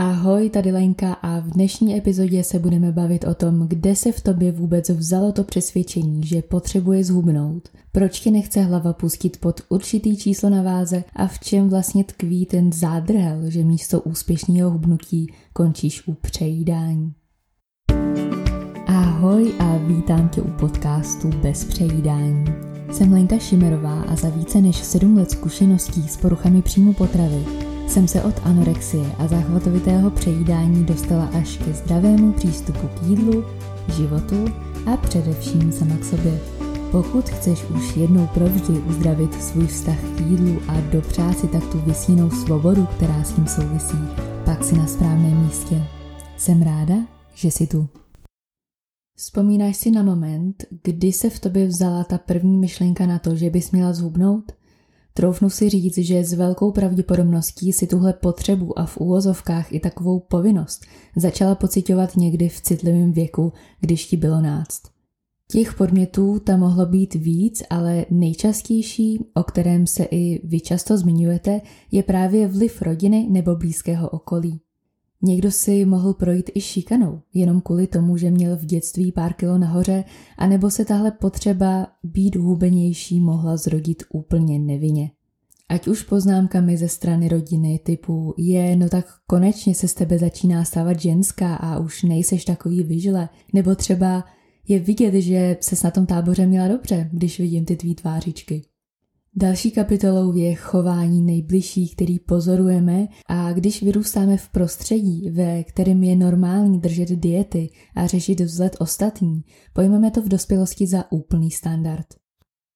Ahoj, tady Lenka a v dnešní epizodě se budeme bavit o tom, kde se v tobě vůbec vzalo to přesvědčení, že potřebuje zhubnout, proč ti nechce hlava pustit pod určitý číslo na váze a v čem vlastně tkví ten zádrhel, že místo úspěšného hubnutí končíš u přejídání. Ahoj a vítám tě u podcastu Bez přejídání. Jsem Lenka Šimerová a za více než 7 let zkušeností s poruchami příjmu potravy jsem se od anorexie a záchvatovitého přejídání dostala až ke zdravému přístupu k jídlu, životu a především sama k sobě. Pokud chceš už jednou provždy uzdravit svůj vztah k jídlu a dopřát si tak tu vysněnou svobodu, která s tím souvisí, pak si na správném místě. Jsem ráda, že jsi tu. Vzpomínáš si na moment, kdy se v tobě vzala ta první myšlenka na to, že bys měla zhubnout? Troufnu si říct, že s velkou pravděpodobností si tuhle potřebu a v úvozovkách i takovou povinnost začala pocitovat někdy v citlivém věku, když ti bylo náct. Těch podmětů tam mohlo být víc, ale nejčastější, o kterém se i vy často zmiňujete, je právě vliv rodiny nebo blízkého okolí. Někdo si mohl projít i šikanou, jenom kvůli tomu, že měl v dětství pár kilo nahoře, anebo se tahle potřeba být hubenější mohla zrodit úplně nevinně. Ať už poznámkami ze strany rodiny typu je, no tak konečně se z tebe začíná stávat ženská a už nejseš takový vyžle, nebo třeba je vidět, že se na tom táboře měla dobře, když vidím ty tvý tvářičky. Další kapitolou je chování nejbližší, který pozorujeme a když vyrůstáme v prostředí, ve kterém je normální držet diety a řešit vzhled ostatní, pojmeme to v dospělosti za úplný standard.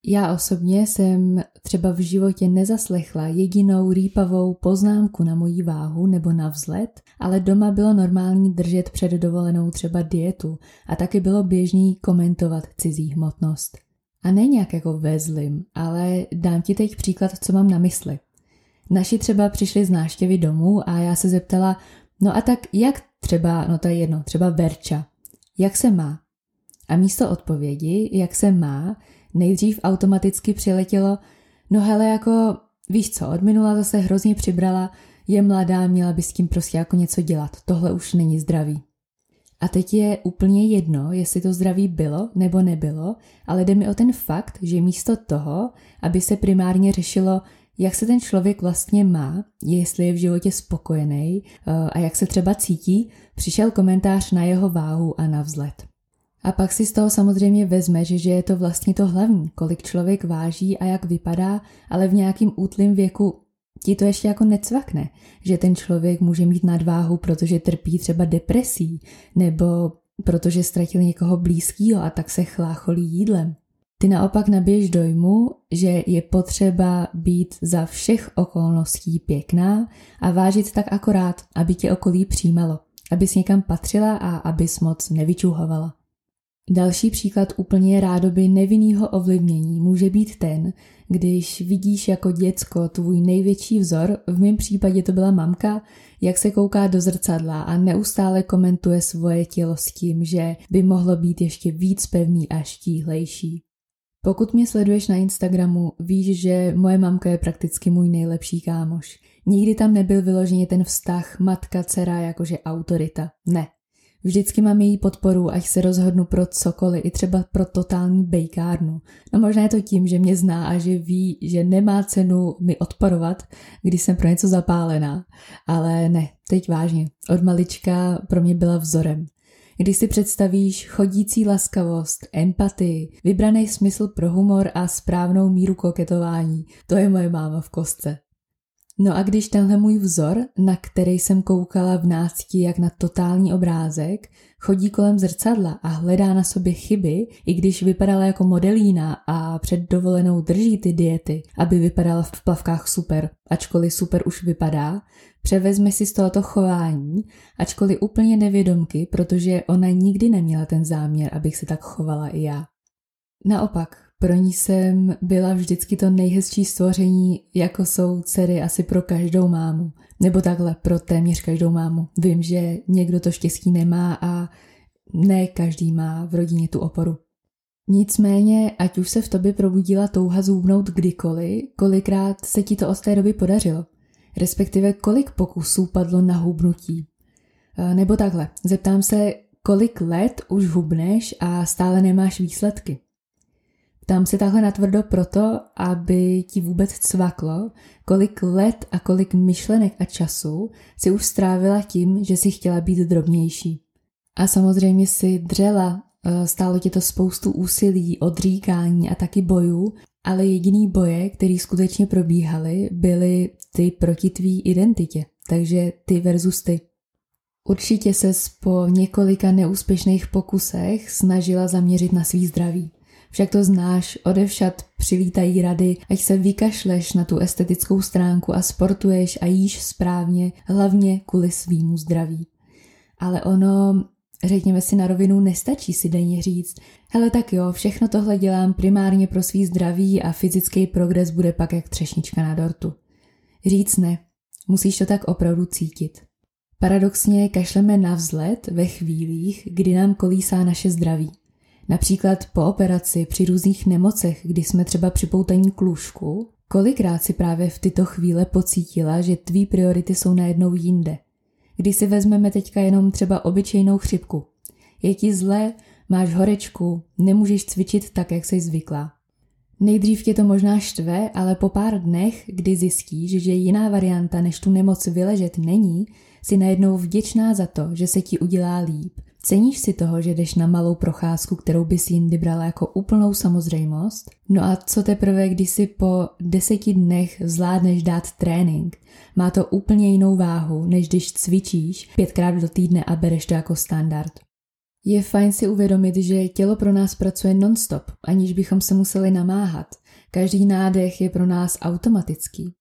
Já osobně jsem třeba v životě nezaslechla jedinou rýpavou poznámku na moji váhu nebo na vzhled, ale doma bylo normální držet před dovolenou třeba dietu a taky bylo běžný komentovat cizí hmotnost. A ne nějak jako ve zlým, ale dám ti teď příklad, co mám na mysli. Naši třeba přišli z náštěvy domů a já se zeptala, no a tak jak třeba, no to je jedno, třeba Verča, jak se má? A místo odpovědi, jak se má, nejdřív automaticky přiletělo, no hele jako, víš co, od minula zase hrozně přibrala, je mladá, měla by s tím prostě jako něco dělat, tohle už není zdravý. A teď je úplně jedno, jestli to zdraví bylo nebo nebylo, ale jde mi o ten fakt, že místo toho, aby se primárně řešilo, jak se ten člověk vlastně má, jestli je v životě spokojený eh, a jak se třeba cítí, přišel komentář na jeho váhu a na vzhled. A pak si z toho samozřejmě vezme, že je to vlastně to hlavní, kolik člověk váží a jak vypadá, ale v nějakým útlým věku ti to ještě jako necvakne, že ten člověk může mít nadváhu, protože trpí třeba depresí, nebo protože ztratil někoho blízkého a tak se chlácholí jídlem. Ty naopak nabiješ dojmu, že je potřeba být za všech okolností pěkná a vážit tak akorát, aby tě okolí přijímalo, abys někam patřila a abys moc nevyčuhovala. Další příklad úplně rádoby nevinného ovlivnění může být ten, když vidíš jako děcko tvůj největší vzor, v mém případě to byla mamka, jak se kouká do zrcadla a neustále komentuje svoje tělo s tím, že by mohlo být ještě víc pevný a štíhlejší. Pokud mě sleduješ na Instagramu, víš, že moje mamka je prakticky můj nejlepší kámoš. Nikdy tam nebyl vyloženě ten vztah matka-dcera jakože autorita. Ne, Vždycky mám její podporu, až se rozhodnu pro cokoliv, i třeba pro totální bejkárnu. No možná je to tím, že mě zná a že ví, že nemá cenu mi odporovat, když jsem pro něco zapálená. Ale ne, teď vážně. Od malička pro mě byla vzorem. Když si představíš chodící laskavost, empatii, vybraný smysl pro humor a správnou míru koketování, to je moje máma v kostce. No a když tenhle můj vzor, na který jsem koukala v nácti jak na totální obrázek, chodí kolem zrcadla a hledá na sobě chyby, i když vypadala jako modelína a před dovolenou drží ty diety, aby vypadala v plavkách super, ačkoliv super už vypadá, převezme si z tohoto chování, ačkoliv úplně nevědomky, protože ona nikdy neměla ten záměr, abych se tak chovala i já. Naopak, pro ní jsem byla vždycky to nejhezčí stvoření, jako jsou dcery asi pro každou mámu. Nebo takhle, pro téměř každou mámu. Vím, že někdo to štěstí nemá a ne každý má v rodině tu oporu. Nicméně, ať už se v tobě probudila touha zůbnout kdykoliv, kolikrát se ti to od té doby podařilo. Respektive kolik pokusů padlo na hubnutí. Eh, nebo takhle, zeptám se, kolik let už hubneš a stále nemáš výsledky. Ptám se takhle natvrdo proto, aby ti vůbec cvaklo, kolik let a kolik myšlenek a času si už strávila tím, že si chtěla být drobnější. A samozřejmě si dřela, eh, stálo tě to spoustu úsilí, odříkání a taky bojů, ale jediný boje, který skutečně probíhaly, byly ty proti tvý identitě, takže ty versus ty. Určitě se po několika neúspěšných pokusech snažila zaměřit na svý zdraví. Však to znáš, odevšad přilítají rady, ať se vykašleš na tu estetickou stránku a sportuješ a jíš správně, hlavně kvůli svýmu zdraví. Ale ono, řekněme si na rovinu, nestačí si denně říct, hele tak jo, všechno tohle dělám primárně pro svý zdraví a fyzický progres bude pak jak třešnička na dortu. Říct ne, musíš to tak opravdu cítit. Paradoxně kašleme na vzlet ve chvílích, kdy nám kolísá naše zdraví. Například po operaci při různých nemocech, kdy jsme třeba připoutaní k lůžku, kolikrát si právě v tyto chvíle pocítila, že tvý priority jsou najednou jinde. Když si vezmeme teďka jenom třeba obyčejnou chřipku. Je ti zlé, máš horečku, nemůžeš cvičit tak, jak jsi zvyklá. Nejdřív tě to možná štve, ale po pár dnech, kdy zjistíš, že jiná varianta než tu nemoc vyležet není, si najednou vděčná za to, že se ti udělá líp. Ceníš si toho, že jdeš na malou procházku, kterou bys jindy brala jako úplnou samozřejmost? No a co teprve, když si po deseti dnech zvládneš dát trénink? Má to úplně jinou váhu, než když cvičíš pětkrát do týdne a bereš to jako standard. Je fajn si uvědomit, že tělo pro nás pracuje nonstop, aniž bychom se museli namáhat. Každý nádech je pro nás automatický.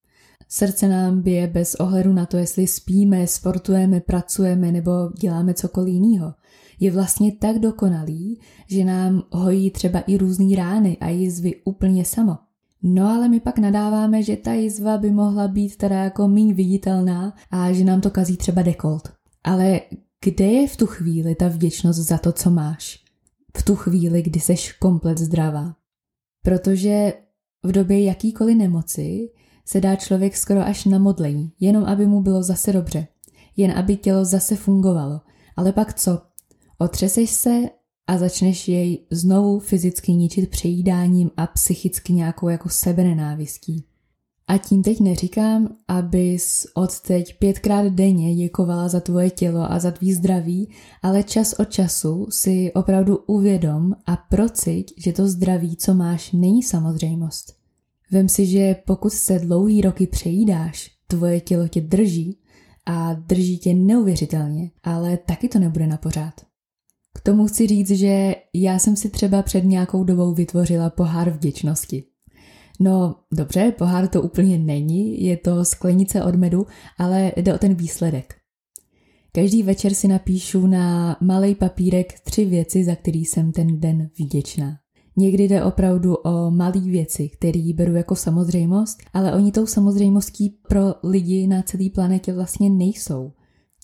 Srdce nám bije bez ohledu na to, jestli spíme, sportujeme, pracujeme nebo děláme cokoliv jiného. Je vlastně tak dokonalý, že nám hojí třeba i různé rány a jizvy úplně samo. No ale my pak nadáváme, že ta jizva by mohla být teda jako méně viditelná a že nám to kazí třeba dekolt. Ale kde je v tu chvíli ta vděčnost za to, co máš? V tu chvíli, kdy seš komplet zdravá. Protože v době jakýkoliv nemoci se dá člověk skoro až na modlení, jenom aby mu bylo zase dobře, jen aby tělo zase fungovalo. Ale pak co? Otřeseš se a začneš jej znovu fyzicky ničit přejídáním a psychicky nějakou jako sebenenávistí. A tím teď neříkám, abys od teď pětkrát denně děkovala za tvoje tělo a za tvý zdraví, ale čas od času si opravdu uvědom a procit, že to zdraví, co máš, není samozřejmost. Vem si, že pokud se dlouhý roky přejídáš, tvoje tělo tě drží a drží tě neuvěřitelně, ale taky to nebude na pořád. K tomu chci říct, že já jsem si třeba před nějakou dobou vytvořila pohár vděčnosti. No dobře, pohár to úplně není, je to sklenice od medu, ale jde o ten výsledek. Každý večer si napíšu na malý papírek tři věci, za který jsem ten den vděčná. Někdy jde opravdu o malé věci, které beru jako samozřejmost, ale oni tou samozřejmostí pro lidi na celé planetě vlastně nejsou.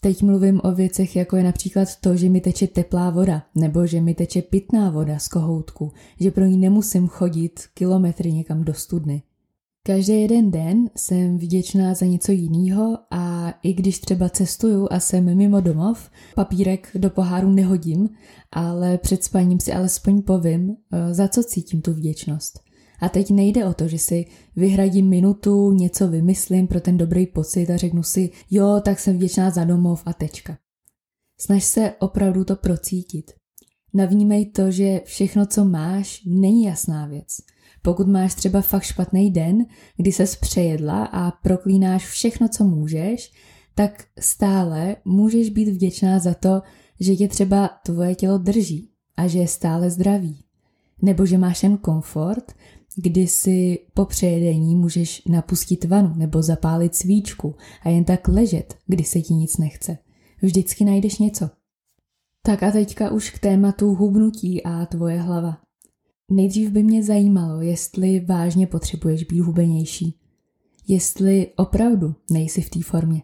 Teď mluvím o věcech, jako je například to, že mi teče teplá voda, nebo že mi teče pitná voda z kohoutku, že pro ní nemusím chodit kilometry někam do studny. Každý jeden den jsem vděčná za něco jiného a i když třeba cestuju a jsem mimo domov, papírek do poháru nehodím, ale před spaním si alespoň povím, eh, za co cítím tu vděčnost. A teď nejde o to, že si vyhradím minutu, něco vymyslím pro ten dobrý pocit a řeknu si, jo, tak jsem vděčná za domov a tečka. Snaž se opravdu to procítit. Navnímej to, že všechno, co máš, není jasná věc. Pokud máš třeba fakt špatný den, kdy se přejedla a proklínáš všechno, co můžeš, tak stále můžeš být vděčná za to, že tě třeba tvoje tělo drží a že je stále zdravý. Nebo že máš ten komfort, kdy si po přejedení můžeš napustit vanu nebo zapálit svíčku a jen tak ležet, kdy se ti nic nechce. Vždycky najdeš něco. Tak a teďka už k tématu hubnutí a tvoje hlava. Nejdřív by mě zajímalo, jestli vážně potřebuješ být hubenější. Jestli opravdu nejsi v té formě.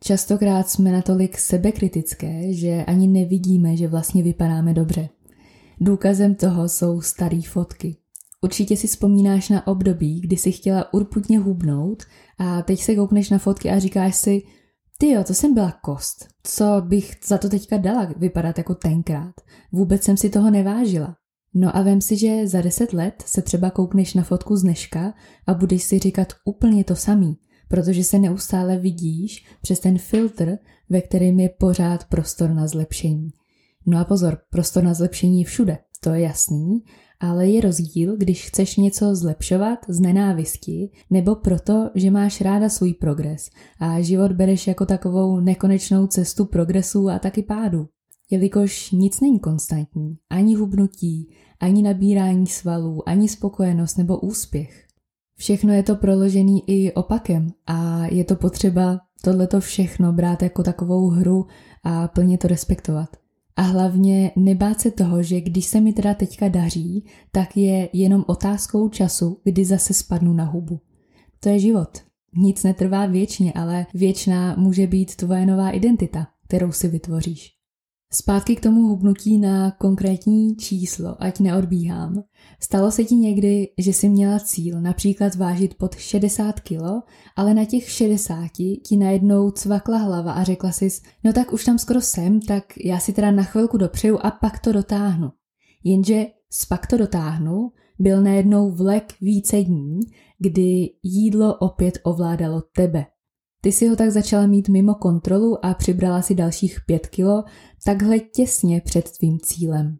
Častokrát jsme natolik sebekritické, že ani nevidíme, že vlastně vypadáme dobře. Důkazem toho jsou staré fotky. Určitě si vzpomínáš na období, kdy si chtěla urputně hubnout a teď se koukneš na fotky a říkáš si, Ty jo, to jsem byla kost. Co bych za to teďka dala vypadat jako tenkrát? Vůbec jsem si toho nevážila. No a vem si, že za deset let se třeba koukneš na fotku z dneška a budeš si říkat úplně to samý, protože se neustále vidíš přes ten filtr, ve kterém je pořád prostor na zlepšení. No a pozor, prostor na zlepšení je všude, to je jasný, ale je rozdíl, když chceš něco zlepšovat z nenávisti, nebo proto, že máš ráda svůj progres a život bereš jako takovou nekonečnou cestu progresu a taky pádu. Jelikož nic není konstantní, ani hubnutí, ani nabírání svalů, ani spokojenost nebo úspěch. Všechno je to proložený i opakem a je to potřeba tohleto všechno brát jako takovou hru a plně to respektovat. A hlavně nebát se toho, že když se mi teda teďka daří, tak je jenom otázkou času, kdy zase spadnu na hubu. To je život. Nic netrvá věčně, ale věčná může být tvoje nová identita, kterou si vytvoříš. Zpátky k tomu hubnutí na konkrétní číslo, ať neodbíhám. Stalo se ti někdy, že jsi měla cíl například vážit pod 60 kg, ale na těch 60 ti najednou cvakla hlava a řekla jsi, no tak už tam skoro jsem, tak já si teda na chvilku dopřeju a pak to dotáhnu. Jenže spak to dotáhnu byl najednou vlek více dní, kdy jídlo opět ovládalo tebe. Ty si ho tak začala mít mimo kontrolu a přibrala si dalších pět kilo, takhle těsně před tvým cílem.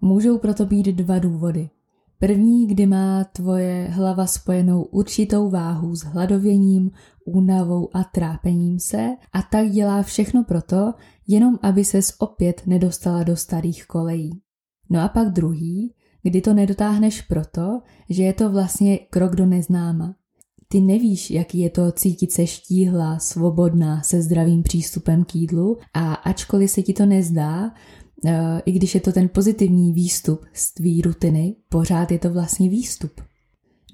Můžou proto být dva důvody. První, kdy má tvoje hlava spojenou určitou váhu s hladověním, únavou a trápením se a tak dělá všechno proto, jenom aby ses opět nedostala do starých kolejí. No a pak druhý, kdy to nedotáhneš proto, že je to vlastně krok do neznáma. Ty nevíš, jaký je to cítit se štíhla, svobodná, se zdravým přístupem k jídlu a ačkoliv se ti to nezdá, eh, i když je to ten pozitivní výstup z tvý rutiny, pořád je to vlastně výstup.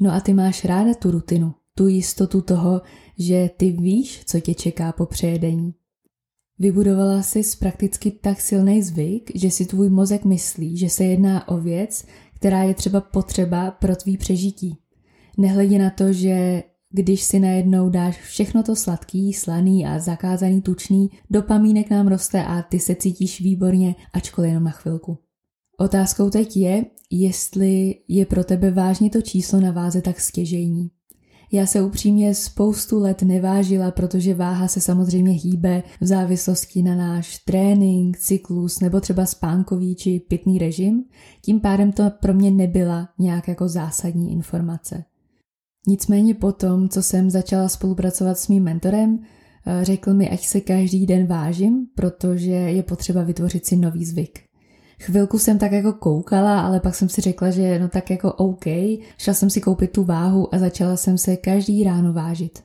No a ty máš ráda tu rutinu, tu jistotu toho, že ty víš, co tě čeká po přejedení. Vybudovala jsi prakticky tak silný zvyk, že si tvůj mozek myslí, že se jedná o věc, která je třeba potřeba pro tvý přežití. Nehledě na to, že když si najednou dáš všechno to sladký, slaný a zakázaný tučný, dopamínek nám roste a ty se cítíš výborně, ačkoliv jenom na chvilku. Otázkou teď je, jestli je pro tebe vážně to číslo na váze tak stěžejní. Já se upřímně spoustu let nevážila, protože váha se samozřejmě hýbe v závislosti na náš trénink, cyklus nebo třeba spánkový či pitný režim. Tím pádem to pro mě nebyla nějak jako zásadní informace. Nicméně potom, co jsem začala spolupracovat s mým mentorem, eh, řekl mi, ať se každý den vážím, protože je potřeba vytvořit si nový zvyk. Chvilku jsem tak jako koukala, ale pak jsem si řekla, že no tak jako OK, šla jsem si koupit tu váhu a začala jsem se každý ráno vážit.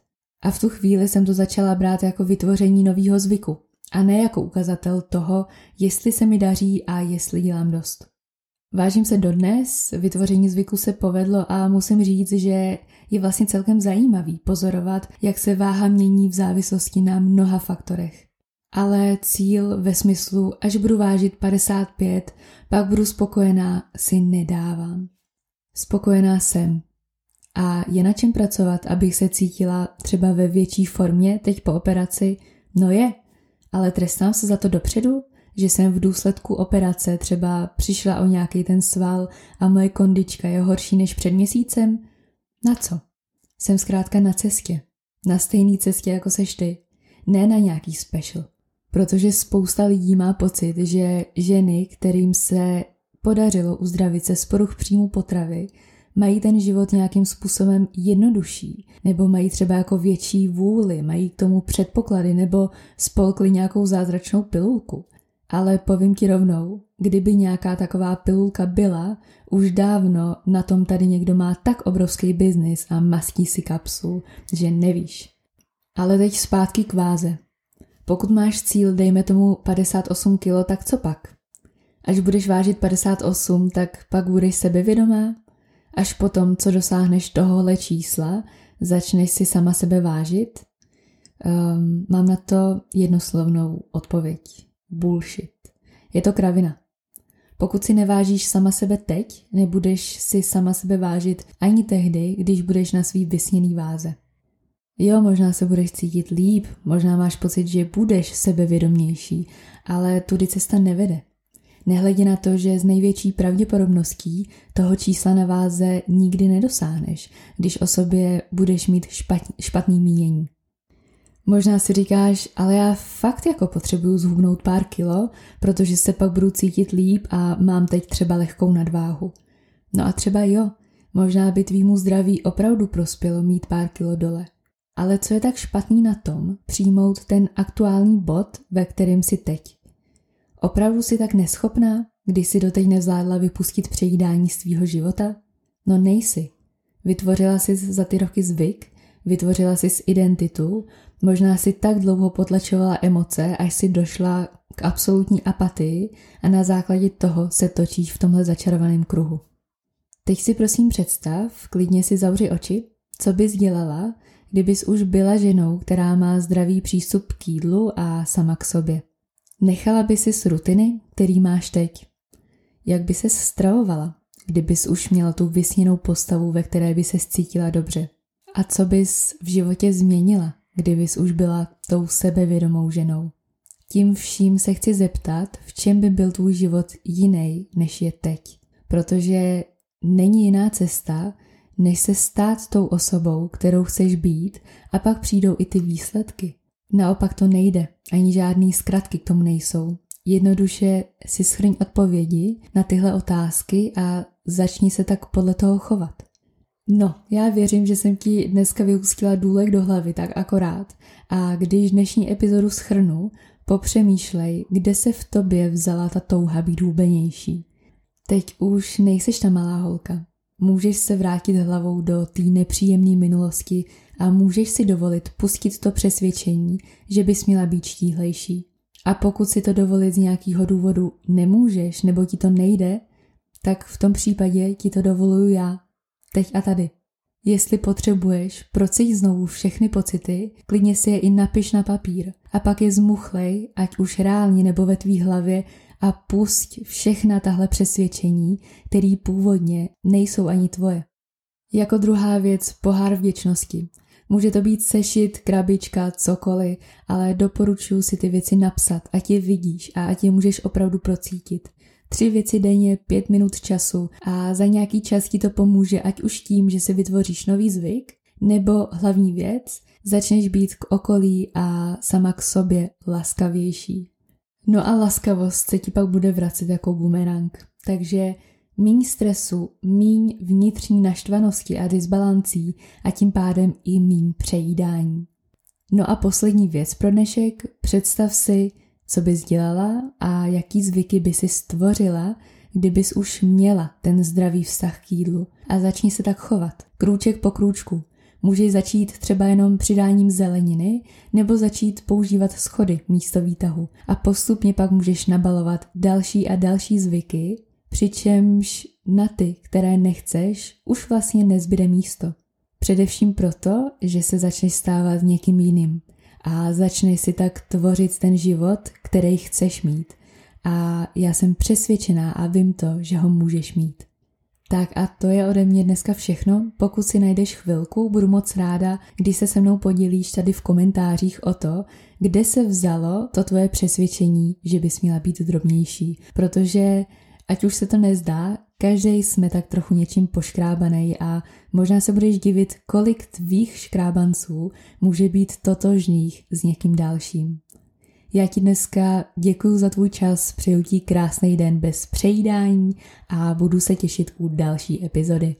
A v tu chvíli jsem to začala brát jako vytvoření nového zvyku a ne jako ukazatel toho, jestli se mi daří a jestli dělám dost. Vážím se dodnes, vytvoření zvyku se povedlo a musím říct, že je vlastně celkem zajímavý pozorovat, jak se váha mění v závislosti na mnoha faktorech. Ale cíl ve smyslu, až budu vážit 55, pak budu spokojená, si nedávám. Spokojená jsem. A je na čem pracovat, abych se cítila třeba ve větší formě teď po operaci? No je, ale trestám se za to dopředu, že jsem v důsledku operace třeba přišla o nějaký ten sval a moje kondička je horší než před měsícem? Na co? Jsem zkrátka na cestě. Na stejné cestě, jako seš ty. Ne na nějaký special. Protože spousta lidí má pocit, že ženy, kterým se podařilo uzdravit se z poruch příjmu potravy, mají ten život nějakým způsobem jednodušší, nebo mají třeba jako větší vůli, mají k tomu předpoklady, nebo spolkli nějakou zázračnou pilulku. Ale povím ti rovnou, kdyby nějaká taková pilulka byla, už dávno na tom tady někdo má tak obrovský biznis a mastí si kapsu, že nevíš. Ale teď zpátky k váze. Pokud máš cíl, dejme tomu 58 kg, tak co pak? Až budeš vážit 58, tak pak budeš sebevědomá? Až potom, co dosáhneš tohohle čísla, začneš si sama sebe vážit? Um, mám na to jednoslovnou odpověď. Bullshit. Je to kravina. Pokud si nevážíš sama sebe teď, nebudeš si sama sebe vážit ani tehdy, když budeš na svý vysněný váze. Jo, možná se budeš cítit líp, možná máš pocit, že budeš sebevědomější, ale tudy cesta nevede. Nehledě na to, že z největší pravděpodobností toho čísla na váze nikdy nedosáhneš, když o sobě budeš mít špatný mínění. Možná si říkáš, ale já fakt jako potřebuju zhubnout pár kilo, protože se pak budu cítit líp a mám teď třeba lehkou nadváhu. No a třeba jo, možná by tvýmu zdraví opravdu prospělo mít pár kilo dole. Ale co je tak špatný na tom přijmout ten aktuální bod, ve kterém si teď? Opravdu si tak neschopná, když si doteď nevzádla vypustit přejídání svýho života? No nejsi. Vytvořila jsi za ty roky zvyk, vytvořila jsi identitu, možná si tak dlouho potlačovala emoce, až si došla k absolutní apatii a na základě toho se točíš v tomhle začarovaném kruhu. Teď si prosím představ, klidně si zavři oči, co bys dělala, kdybys už byla ženou, která má zdravý přístup k jídlu a sama k sobě. Nechala by si z rutiny, který máš teď. Jak by se stravovala, kdybys už měla tu vysněnou postavu, ve které by se cítila dobře? A co bys v životě změnila, kdybys už byla tou sebevědomou ženou? Tím vším se chci zeptat, v čem by byl tvůj život jiný, než je teď. Protože není jiná cesta, než se stát tou osobou, kterou chceš být a pak přijdou i ty výsledky. Naopak to nejde, ani žádný zkratky k tomu nejsou. Jednoduše si schrň odpovědi na tyhle otázky a začni se tak podle toho chovat. No, já věřím, že jsem ti dneska vyústila důlek do hlavy, tak akorát. A když dnešní epizodu schrnu, popřemýšlej, kde se v tobě vzala ta touha být hubenější. Teď už nejseš ta malá holka. Můžeš se vrátit hlavou do té nepříjemné minulosti a můžeš si dovolit pustit to přesvědčení, že bys měla být štíhlejší. A pokud si to dovolit z nějakého důvodu nemůžeš nebo ti to nejde, tak v tom případě ti to dovoluju já. Teď a tady. Jestli potřebuješ, procít znovu všechny pocity, klidně si je i napiš na papír a pak je zmuchlej, ať už reálně nebo ve tvý hlavě a pusť všechna tahle přesvědčení, který původně nejsou ani tvoje. Jako druhá věc pohár vděčnosti. Může to být sešit, krabička, cokoliv, ale doporučuji si ty věci napsat, ať je vidíš a ať je můžeš opravdu procítit. Tři věci denně, pět minut času a za nějaký čas ti to pomůže, ať už tím, že si vytvoříš nový zvyk, nebo hlavní věc, začneš být k okolí a sama k sobě laskavější. No a laskavost se ti pak bude vracet jako bumerang. Takže míň stresu, míň vnitřní naštvanosti a disbalancí a tím pádem i míň přejídání. No a poslední věc pro dnešek, představ si, co bys dělala a jaký zvyky by si stvořila, kdybys už měla ten zdravý vztah k jídlu a začni se tak chovat, krůček po krůčku. Můžeš začít třeba jenom přidáním zeleniny nebo začít používat schody místo výtahu a postupně pak můžeš nabalovat další a další zvyky, přičemž na ty, které nechceš, už vlastně nezbyde místo. Především proto, že se začneš stávat někým jiným a začneš si tak tvořit ten život, který chceš mít. A já jsem přesvědčená a vím to, že ho můžeš mít. Tak a to je ode mě dneska všechno. Pokud si najdeš chvilku, budu moc ráda, když se se mnou podělíš tady v komentářích o to, kde se vzalo to tvoje přesvědčení, že bys měla být drobnější. Protože ať už se to nezdá, každý jsme tak trochu něčím poškrábaný a možná se budeš divit, kolik tvých škrábanců může být totožných s někým dalším. Já ti dneska děkuji za tvůj čas, přeju ti krásný den bez přejídání a budu se těšit u další epizody.